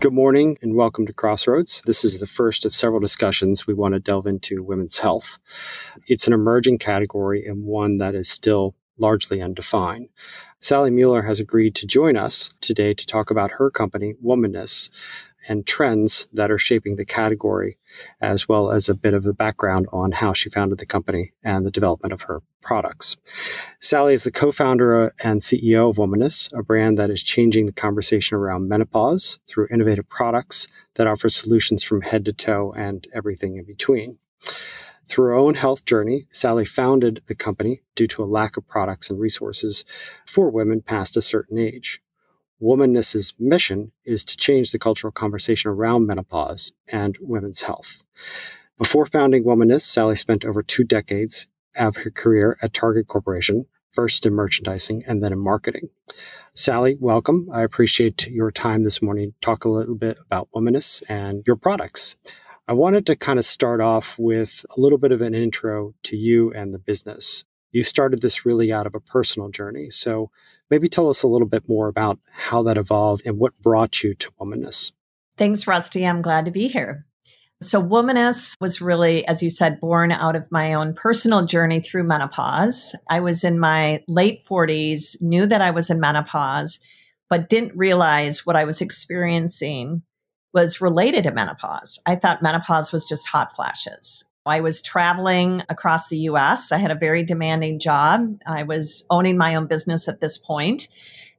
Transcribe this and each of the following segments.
Good morning and welcome to Crossroads. This is the first of several discussions we want to delve into women's health. It's an emerging category and one that is still largely undefined. Sally Mueller has agreed to join us today to talk about her company, Womaness, and trends that are shaping the category, as well as a bit of the background on how she founded the company and the development of her products. Sally is the co founder and CEO of Womaness, a brand that is changing the conversation around menopause through innovative products that offer solutions from head to toe and everything in between. Through her own health journey, Sally founded the company due to a lack of products and resources for women past a certain age. Womaness's mission is to change the cultural conversation around menopause and women's health. Before founding Womaness, Sally spent over two decades of her career at Target Corporation, first in merchandising and then in marketing. Sally, welcome. I appreciate your time this morning. To talk a little bit about Womaness and your products. I wanted to kind of start off with a little bit of an intro to you and the business. You started this really out of a personal journey. So maybe tell us a little bit more about how that evolved and what brought you to Womaness. Thanks, Rusty. I'm glad to be here. So, Womaness was really, as you said, born out of my own personal journey through menopause. I was in my late 40s, knew that I was in menopause, but didn't realize what I was experiencing was related to menopause. I thought menopause was just hot flashes. I was traveling across the US. I had a very demanding job. I was owning my own business at this point,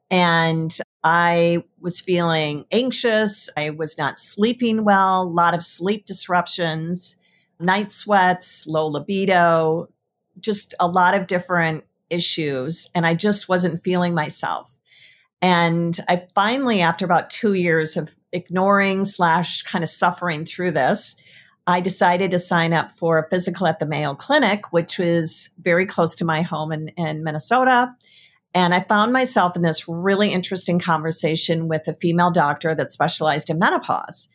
And I was feeling anxious. I was not sleeping well, a lot of sleep disruptions, night sweats, low libido, just a lot of different issues. And I just wasn't feeling myself. And I finally, after about two years of ignoring slash kind of suffering through this, I decided to sign up for a physical at the Mayo Clinic, which was very close to my home in, in Minnesota. And I found myself in this really interesting conversation with a female doctor that specialized in menopause.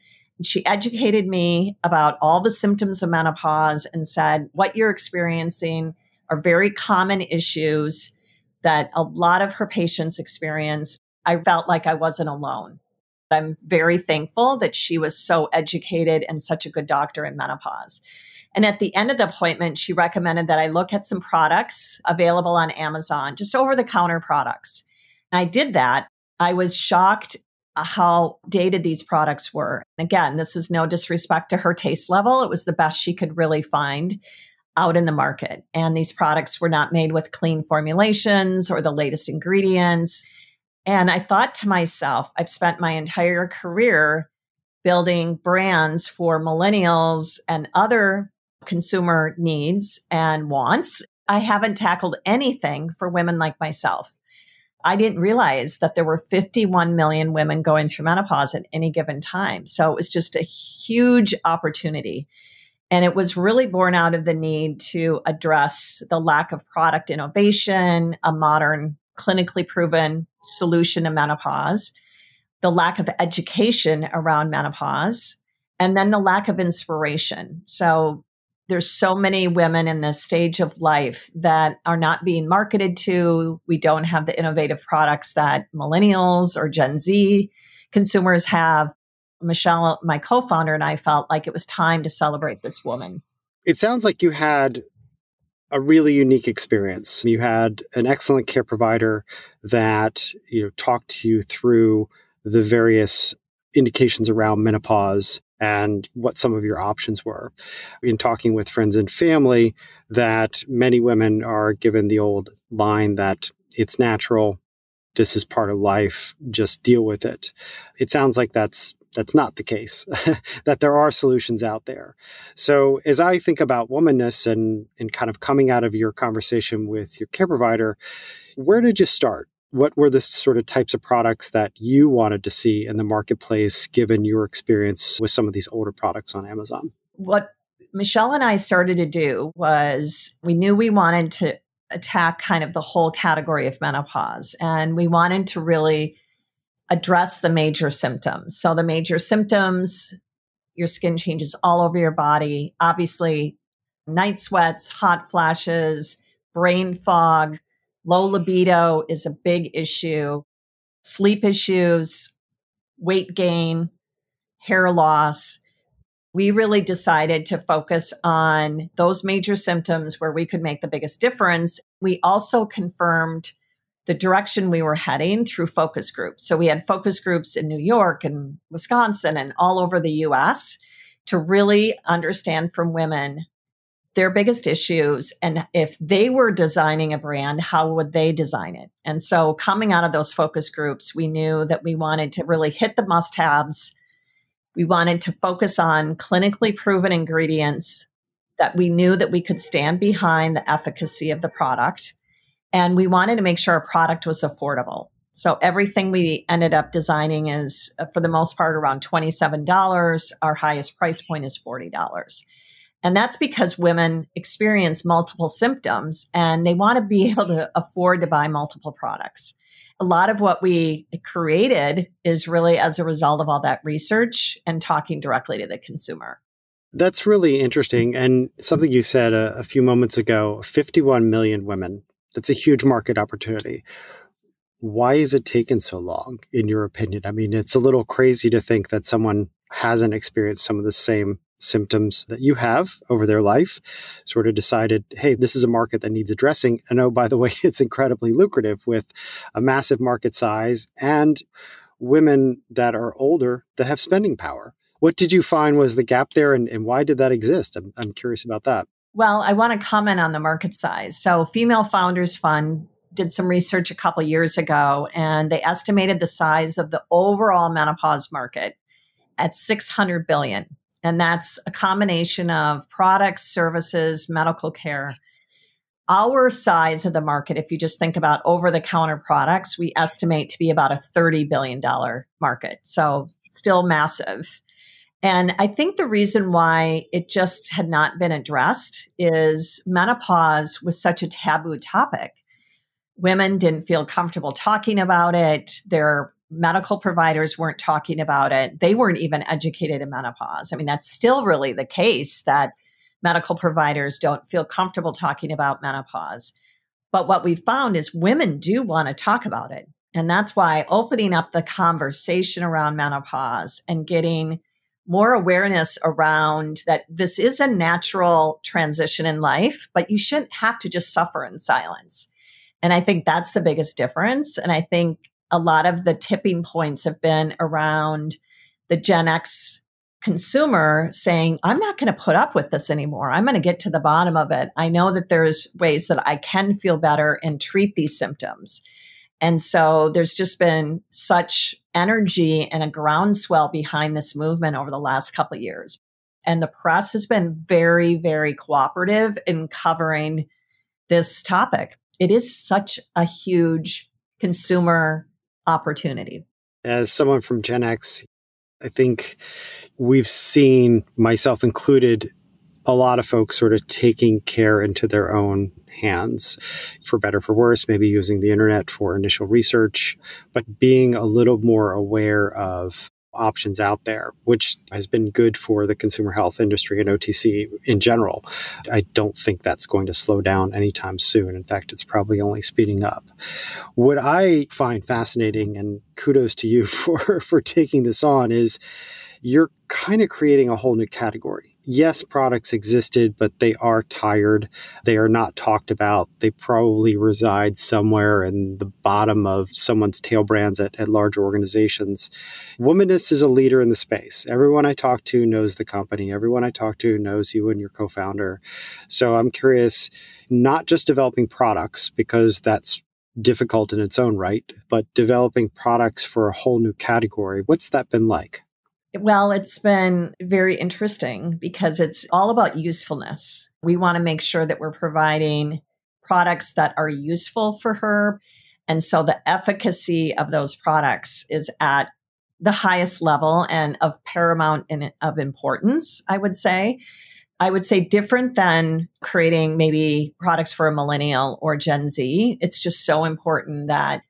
She educated me about all the symptoms of menopause and said, what you're experiencing are very common issues that a lot of her patients experience. I felt like I wasn't alone. I'm very thankful that she was so educated and such a good doctor in menopause. And at the end of the appointment, she recommended that I look at some products available on Amazon, just over the counter products. And I did that. I was shocked uh, how dated these products were. And again, this was no disrespect to her taste level. It was the best she could really find out in the market. And these products were not made with clean formulations or the latest ingredients. And I thought to myself, I've spent my entire career building brands for millennials and other consumer needs and wants. I haven't tackled anything for women like myself. I didn't realize that there were 51 million women going through menopause at any given time. So it was just a huge opportunity. And it was really born out of the need to address the lack of product innovation, a modern clinically proven solution to menopause, the lack of education around menopause, and then the lack of inspiration. So there's so many women in this stage of life that are not being marketed to. We don't have the innovative products that millennials or Gen Z consumers have. Michelle, my co founder, and I felt like it was time to celebrate this woman. It sounds like you had a really unique experience. You had an excellent care provider that you know talked to you through the various indications around menopause and what some of your options were. In talking with friends and family, that many women are given the old line that it's natural, this is part of life, just deal with it. It sounds like that's that's not the case, that there are solutions out there. So, as I think about womaness and, and kind of coming out of your conversation with your care provider, where did you start? What were the sort of types of products that you wanted to see in the marketplace given your experience with some of these older products on Amazon? What Michelle and I started to do was we knew we wanted to attack kind of the whole category of menopause, and we wanted to really address the major symptoms. So the major symptoms, your skin changes all over your body. Obviously, night sweats, hot flashes, brain fog, low libido is a big issue. Sleep issues, weight gain, hair loss. We really decided to focus on those major symptoms where we could make the biggest difference. We also confirmed the direction we were heading through focus groups. So we had focus groups in New York and Wisconsin and all over the US to really understand from women their biggest issues and if they were designing a brand how would they design it? And so coming out of those focus groups we knew that we wanted to really hit the must haves we wanted to focus on clinically proven ingredients that we knew that we could stand behind the efficacy of the product and we wanted to make sure our product was affordable so everything we ended up designing is uh, for the most part around $27 our highest price point is $40 and that's because women experience multiple symptoms and they want to be able to afford to buy multiple products. A lot of what we created is really as a result of all that research and talking directly to the consumer. That's really interesting. And something you said a, a few moments ago 51 million women. That's a huge market opportunity. Why is it taken so long, in your opinion? I mean, it's a little crazy to think that someone hasn't experienced some of the same symptoms that you have over their life, sort of decided, hey, this is a market that needs addressing. And oh, by the way, it's incredibly lucrative with a massive market size and women that are older that have spending power. What did you find was the gap there and, and why did that exist? I'm, I'm curious about that. Well, I want to comment on the market size. So, Female Founders Fund did some research a couple years ago and they estimated the size of the overall menopause market at 600 billion and that's a combination of products, services, medical care. Our size of the market, if you just think about over the counter products, we estimate to be about a $30 billion market. So still massive. And I think the reason why it just had not been addressed is menopause was such a taboo topic. Women didn't feel comfortable talking about it. Their medical providers weren't talking about it. They weren't even educated in menopause. I mean, that's still really the case that medical providers don't feel comfortable talking about menopause. But what we found is women do want to talk about it. And that's why opening up the conversation around menopause and getting more awareness around that this is a natural transition in life, but you shouldn't have to just suffer in silence. And I think that's the biggest difference. And I think a lot of the tipping points have been around the Gen X consumer saying, I'm not going to put up with this anymore. I'm going to get to the bottom of it. I know that there's ways that I can feel better and treat these symptoms. And so there's just been such energy and a groundswell behind this movement over the last couple of years. And the press has been very, very cooperative in covering this topic. It is such a huge consumer opportunity. As someone from Gen X, I think we've seen, myself included, a lot of folks sort of taking care into their own hands, for better for worse, maybe using the internet for initial research, but being a little more aware of options out there, which has been good for the consumer health industry and OTC in general. I don't think that's going to slow down anytime soon. In fact, it's probably only speeding up. What I find fascinating, and kudos to you for, for taking this on, is you're kind of creating a whole new category yes, products existed, but they are tired. They are not talked about. They probably reside somewhere in the bottom of someone's tail brands at, at large organizations. Womaness is a leader in the space. Everyone I talk to knows the company. Everyone I talk to knows you and your co founder. So I'm curious, not just developing products, because that's difficult in its own right, but developing products for a whole new category. What's that been like? Well, it's been very interesting because it's all about usefulness. We want to make sure that we're providing products that are useful for her. And so the efficacy of those products is at the highest level and of paramount in, of importance, I would say. I would say different than creating maybe products for a millennial or Gen Z. It's just so important that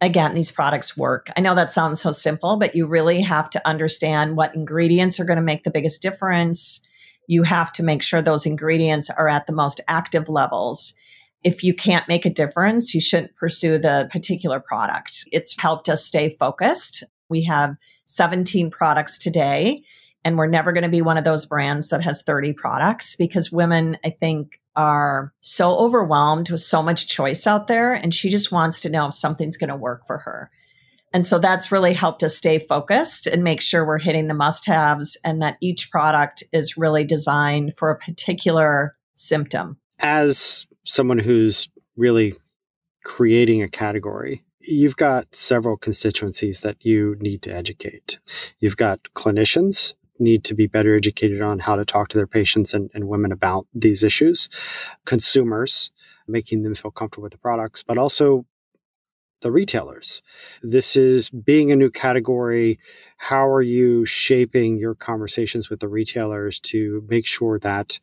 again, these products work. I know that sounds so simple, but you really have to understand what ingredients are going to make the biggest difference. You have to make sure those ingredients are at the most active levels. If you can't make a difference, you shouldn't pursue the particular product. It's helped us stay focused. We have 17 products today. And we're never going to be one of those brands that has 30 products because women, I think, are so overwhelmed with so much choice out there. And she just wants to know if something's going to work for her. And so that's really helped us stay focused and make sure we're hitting the must haves and that each product is really designed for a particular symptom. As someone who's really creating a category, you've got several constituencies that you need to educate. You've got clinicians need to be better educated on how to talk to their patients and, and women about these issues, consumers, making them feel comfortable with the products, but also the retailers. This is being a new category. How are you shaping your conversations with the retailers to make sure that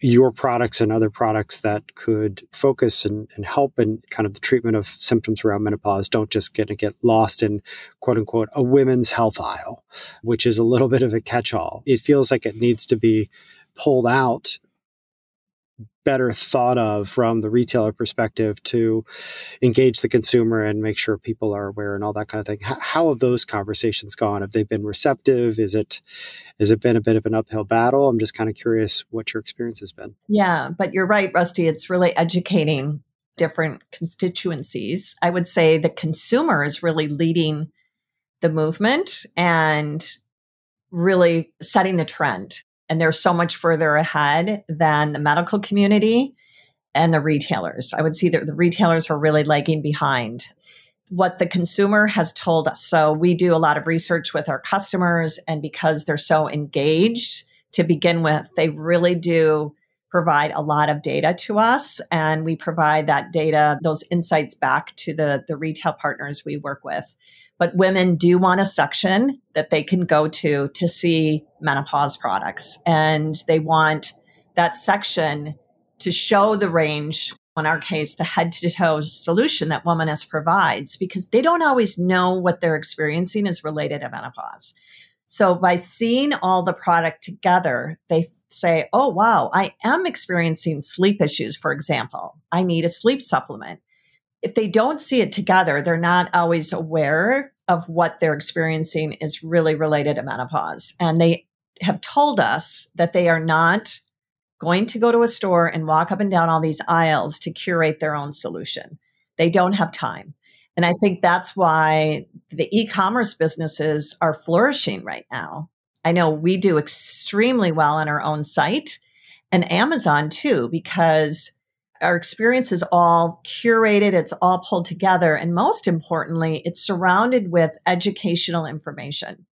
your products and other products that could focus and, and help in kind of the treatment of symptoms around menopause don't just get to get lost in quote unquote a women's health aisle, which is a little bit of a catch all. It feels like it needs to be pulled out better thought of from the retailer perspective to engage the consumer and make sure people are aware and all that kind of thing. how have those conversations gone? Have they been receptive? Is it has it been a bit of an uphill battle? I'm just kind of curious what your experience has been. Yeah, but you're right, Rusty. It's really educating different constituencies. I would say the consumer is really leading the movement and really setting the trend and they're so much further ahead than the medical community and the retailers. I would see that the retailers are really lagging behind what the consumer has told us. So we do a lot of research with our customers, and because they're so engaged to begin with, they really do provide a lot of data to us and we provide that data those insights back to the the retail partners we work with but women do want a section that they can go to to see menopause products. And they want that section to show the range, in our case, the head to toe solution that Womaness provides, because they don't always know what they're experiencing is related to menopause. So by seeing all the product together, they say, oh, wow, I am experiencing sleep issues, for example. I need a sleep supplement if they don't see it together, they're not always aware of what they're experiencing is really related to menopause. And they have told us that they are not going to go to a store and walk up and down all these aisles to curate their own solution. They don't have time. And I think that's why the e commerce businesses are flourishing right now. I know we do extremely well on our own site and Amazon too, because our experience is all curated, it's all pulled together. And most importantly, it's surrounded with educational information.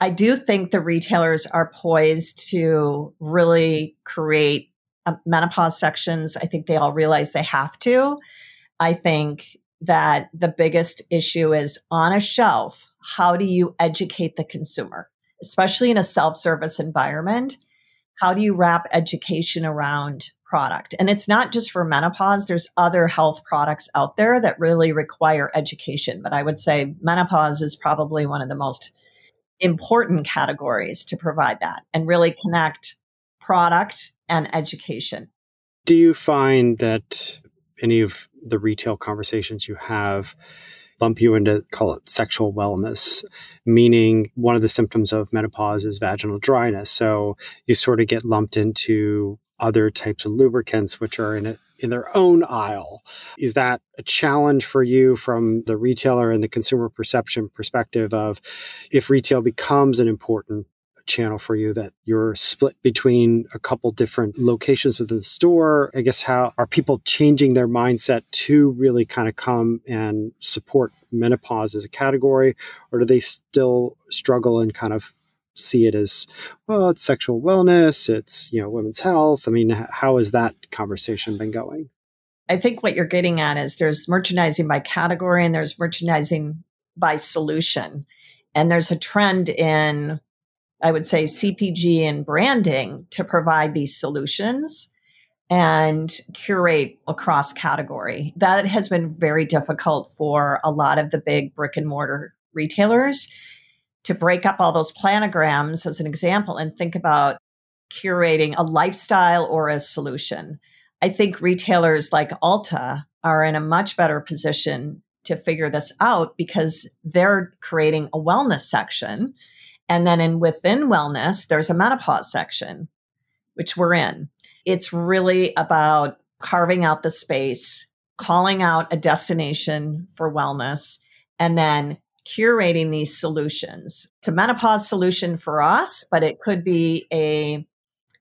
I do think the retailers are poised to really create uh, menopause sections. I think they all realize they have to. I think that the biggest issue is on a shelf, how do you educate the consumer, especially in a self service environment? How do you wrap education around product. And it's not just for menopause, there's other health products out there that really require education. But I would say menopause is probably one of the most important categories to provide that and really connect product and education. Do you find that any of the retail conversations you have lump you into call it sexual wellness, meaning one of the symptoms of menopause is vaginal dryness. So you sort of get lumped into other types of lubricants, which are in it in their own aisle. Is that a challenge for you from the retailer and the consumer perception perspective of if retail becomes an important channel for you that you're split between a couple different locations within the store i guess how are people changing their mindset to really kind of come and support menopause as a category or do they still struggle and kind of see it as well it's sexual wellness it's you know women's health. I mean how has that conversation been going? I think what you're getting at is there's merchandising by category and there's merchandising by solution. And there's a trend in i would say cpg and branding to provide these solutions and curate across category. That has been very difficult for a lot of the big brick and mortar retailers to break up all those planograms as an example and think about curating a lifestyle or a solution. I think retailers like Ulta are in a much better position to figure this out because they're creating a wellness section. And then in within wellness, there's a menopause section, which we're in. It's really about carving out the space, calling out a destination for wellness, and then curating these solutions. It's a menopause solution for us, but it could be a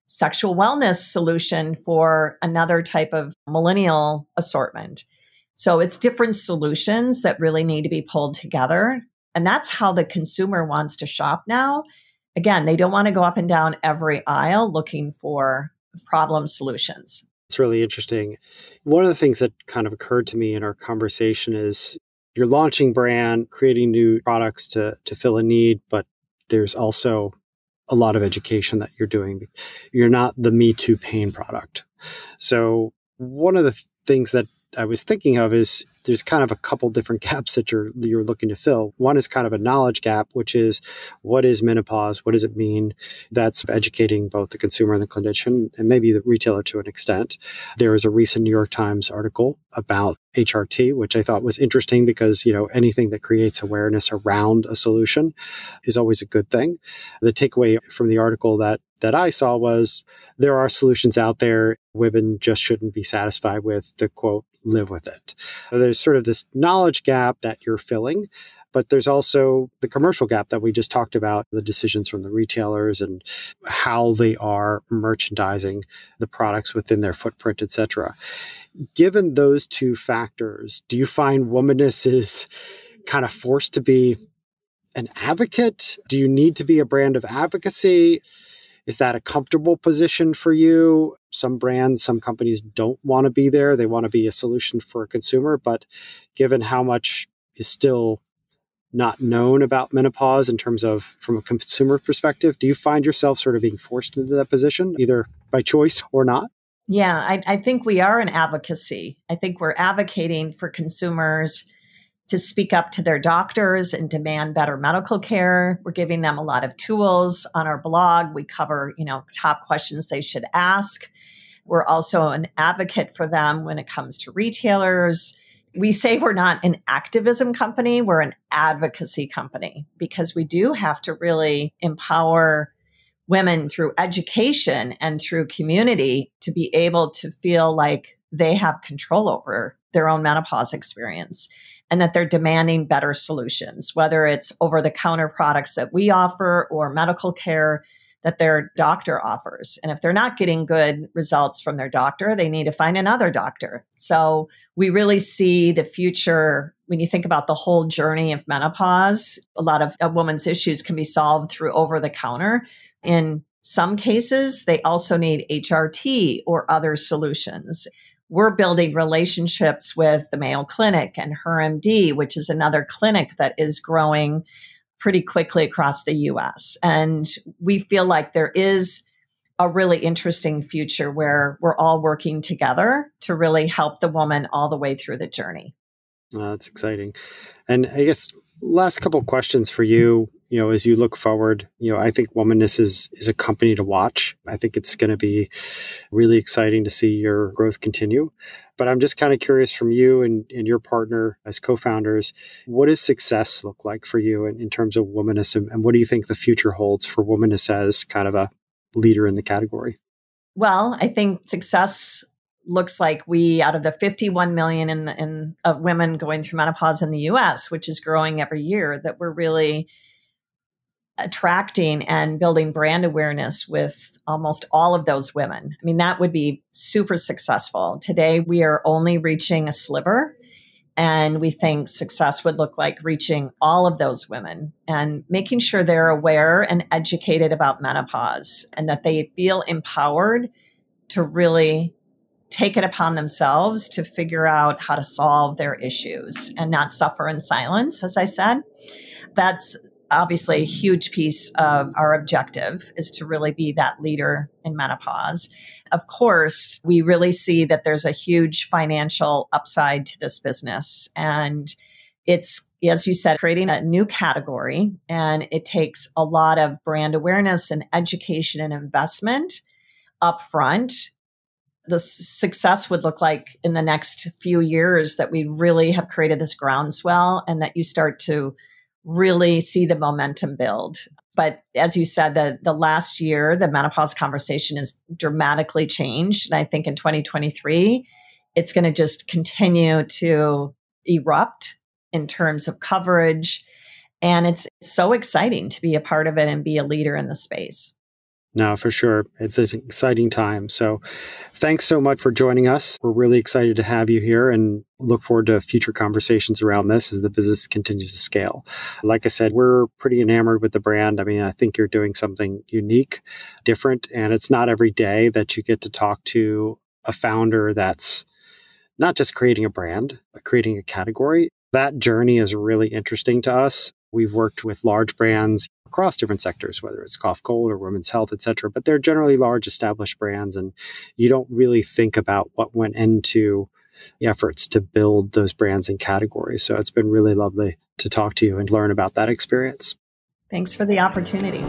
sexual wellness solution for another type of millennial assortment. So it's different solutions that really need to be pulled together. And that's how the consumer wants to shop now. Again, they don't want to go up and down every aisle looking for problem solutions. It's really interesting. One of the things that kind of occurred to me in our conversation is you're launching brand, creating new products to to fill a need, but there's also a lot of education that you're doing. You're not the Me Too pain product. So one of the things that I was thinking of is there's kind of a couple different gaps that you're you're looking to fill. One is kind of a knowledge gap, which is what is menopause? What does it mean? That's educating both the consumer and the clinician, and maybe the retailer to an extent. There is a recent New York Times article about HRT, which I thought was interesting because you know anything that creates awareness around a solution is always a good thing. The takeaway from the article that that I saw was there are solutions out there. Women just shouldn't be satisfied with the quote live with it. There's sort of this knowledge gap that you're filling, but there's also the commercial gap that we just talked about the decisions from the retailers and how they are merchandising the products within their footprint, etc. Given those two factors, do you find womaness is kind of forced to be an advocate? Do you need to be a brand of advocacy? Is that a comfortable position for you? Some brands, some companies don't want to be there. They want to be a solution for a consumer. But given how much is still not known about menopause in terms of from a consumer perspective, do you find yourself sort of being forced into that position, either by choice or not? Yeah, I, I think we are an advocacy. I think we're advocating for consumers to speak up to their doctors and demand better medical care. We're giving them a lot of tools on our blog. We cover, you know, top questions they should ask. We're also an advocate for them when it comes to retailers. We say we're not an activism company, we're an advocacy company because we do have to really empower women through education and through community to be able to feel like they have control over their own menopause experience and that they're demanding better solutions, whether it's over the counter products that we offer or medical care that their doctor offers. And if they're not getting good results from their doctor, they need to find another doctor. So we really see the future when you think about the whole journey of menopause. A lot of a woman's issues can be solved through over the counter. In some cases, they also need HRT or other solutions we're building relationships with the Mayo Clinic and HerMD, which is another clinic that is growing pretty quickly across the US. And we feel like there is a really interesting future where we're all working together to really help the woman all the way through the journey. Uh, that's exciting. And I guess last couple questions for you you know, as you look forward, you know, I think Womaness is is a company to watch. I think it's going to be really exciting to see your growth continue. But I'm just kind of curious from you and, and your partner as co-founders, what does success look like for you in, in terms of Womaness and, and what do you think the future holds for Womaness as kind of a leader in the category? Well, I think success looks like we out of the 51 million in, in of women going through menopause in the US, which is growing every year, that we're really attracting and building brand awareness with almost all of those women. I mean, that would be super successful. Today, we are only reaching a sliver. And we think success would look like reaching all of those women and making sure they're aware and educated about menopause and that they feel empowered to really take it upon themselves to figure out how to solve their issues and not suffer in silence, as I said. That's obviously a huge piece of our objective is to really be that leader in menopause. Of course, we really see that there's a huge financial upside to this business. And it's, as you said, creating a new category. And it takes a lot of brand awareness and education and investment upfront the success would look like in the next few years that we really have created this groundswell and that you start to really see the momentum build. But as you said, the, the last year, the menopause conversation has dramatically changed. And I think in 2023, it's going to just continue to erupt in terms of coverage. And it's so exciting to be a part of it and be a leader in the space. No, for sure. It's an exciting time. So thanks so much for joining us. We're really excited to have you here and look forward to future conversations around this as the business continues to scale. Like I said, we're pretty enamored with the brand. I mean, I think you're doing something unique, different, and it's not every day that you get to talk to a founder that's not just creating a brand, but creating a category. That journey is really interesting to us. We've worked with large brands across different sectors, whether it's cough, cold, or women's health, et cetera. But they're generally large established brands, and you don't really think about what went into the efforts to build those brands and categories. So it's been really lovely to talk to you and learn about that experience. Thanks for the opportunity.